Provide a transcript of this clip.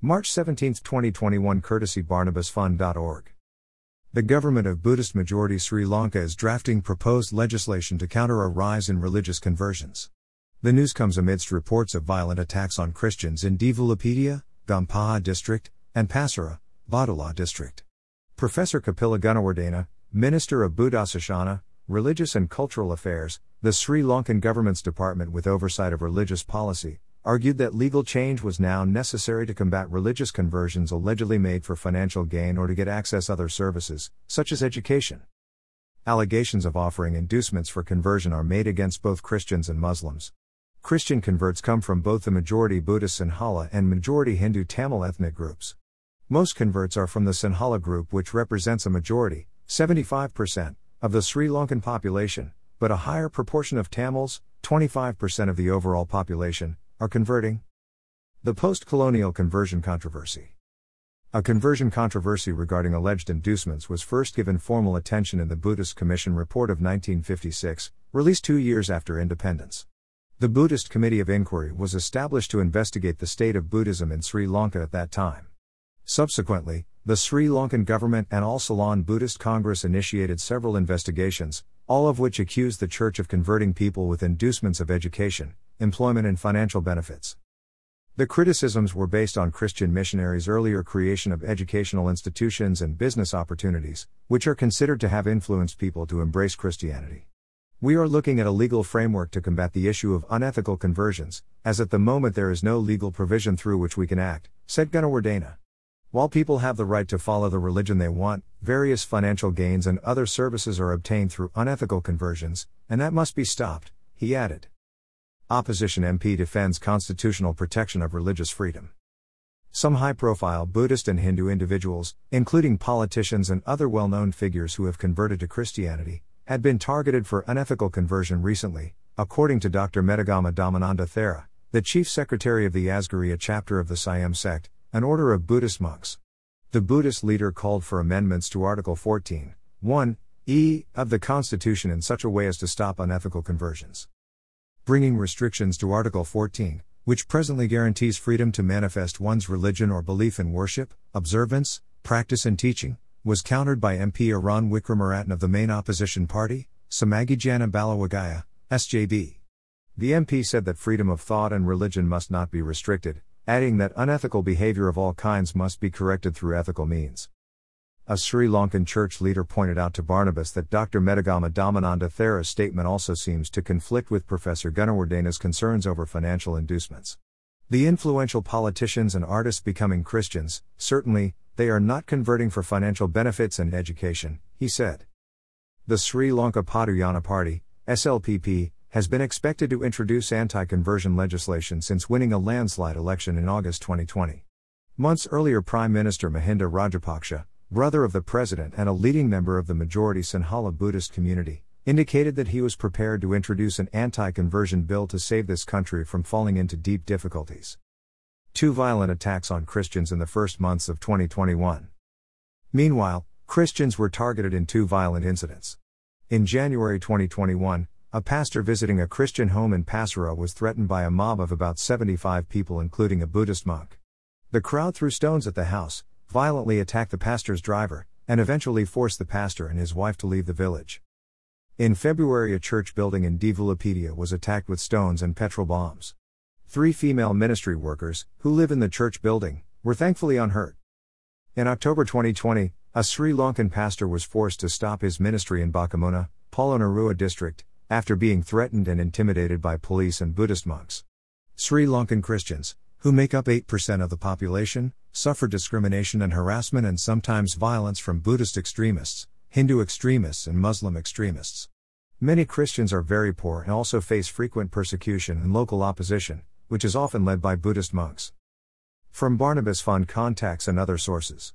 March 17, 2021, courtesy barnabasfund.org. The government of Buddhist majority Sri Lanka is drafting proposed legislation to counter a rise in religious conversions. The news comes amidst reports of violent attacks on Christians in Divulapitiya, Gampaha district, and Passara, Badulla district. Professor Kapila Gunawardena, Minister of Buddhasashana, Religious and Cultural Affairs, the Sri Lankan government's department with oversight of religious policy, argued that legal change was now necessary to combat religious conversions allegedly made for financial gain or to get access other services, such as education. Allegations of offering inducements for conversion are made against both Christians and Muslims. Christian converts come from both the majority Buddhist Sinhala and majority Hindu Tamil ethnic groups. Most converts are from the Sinhala group, which represents a majority, 75%, of the Sri Lankan population, but a higher proportion of Tamils, 25% of the overall population, are converting. The post colonial conversion controversy. A conversion controversy regarding alleged inducements was first given formal attention in the Buddhist Commission Report of 1956, released two years after independence. The Buddhist Committee of Inquiry was established to investigate the state of Buddhism in Sri Lanka at that time. Subsequently, the Sri Lankan government and All Ceylon Buddhist Congress initiated several investigations, all of which accused the church of converting people with inducements of education, employment, and financial benefits. The criticisms were based on Christian missionaries' earlier creation of educational institutions and business opportunities, which are considered to have influenced people to embrace Christianity. We are looking at a legal framework to combat the issue of unethical conversions, as at the moment there is no legal provision through which we can act, said Gunnar Gunawardena. While people have the right to follow the religion they want, various financial gains and other services are obtained through unethical conversions, and that must be stopped, he added. Opposition MP defends constitutional protection of religious freedom. Some high profile Buddhist and Hindu individuals, including politicians and other well known figures who have converted to Christianity, had been targeted for unethical conversion recently, according to Dr. Medagama Dhammananda Thera, the chief secretary of the Asgiriya chapter of the Siam sect, an order of Buddhist monks. The Buddhist leader called for amendments to Article 14, 1, e, of the Constitution in such a way as to stop unethical conversions bringing restrictions to Article 14, which presently guarantees freedom to manifest one's religion or belief in worship, observance, practice, and teaching, was countered by MP Eran Wickramaratne of the main opposition party, Samagi Jana Balawegaya, SJB. The MP said that freedom of thought and religion must not be restricted, adding that unethical behavior of all kinds must be corrected through ethical means. A Sri Lankan church leader pointed out to Barnabas that Dr. Medagama Dhammananda Thera's statement also seems to conflict with Professor Gunawardena's concerns over financial inducements. The influential politicians and artists becoming Christians, certainly, they are not converting for financial benefits and education, he said. The Sri Lanka Podujana Party, SLPP, has been expected to introduce anti conversion legislation since winning a landslide election in August 2020. Months earlier, Prime Minister Mahinda Rajapaksa, brother of the president and a leading member of the majority Sinhala Buddhist community, indicated that he was prepared to introduce an anti conversion bill to save this country from falling into deep difficulties. Two violent attacks on Christians in the first months of 2021. Meanwhile, Christians were targeted in two violent incidents. In January 2021, a pastor visiting a Christian home in Passara was threatened by a mob of about 75 people, including a Buddhist monk. The crowd threw stones at the house, violently attacked the pastor's driver, and eventually forced the pastor and his wife to leave the village. In February, a church building in Divulapitiya was attacked with stones and petrol bombs. Three female ministry workers, who live in the church building, were thankfully unhurt. In October 2020, a Sri Lankan pastor was forced to stop his ministry in Bakamuna, Polonnaruwa district, after being threatened and intimidated by police and Buddhist monks. Sri Lankan Christians, who make up 8% of the population, suffer discrimination and harassment and sometimes violence from Buddhist extremists, Hindu extremists, and Muslim extremists. Many Christians are very poor and also face frequent persecution and local opposition, which is often led by Buddhist monks. From Barnabas Fund contacts and other sources.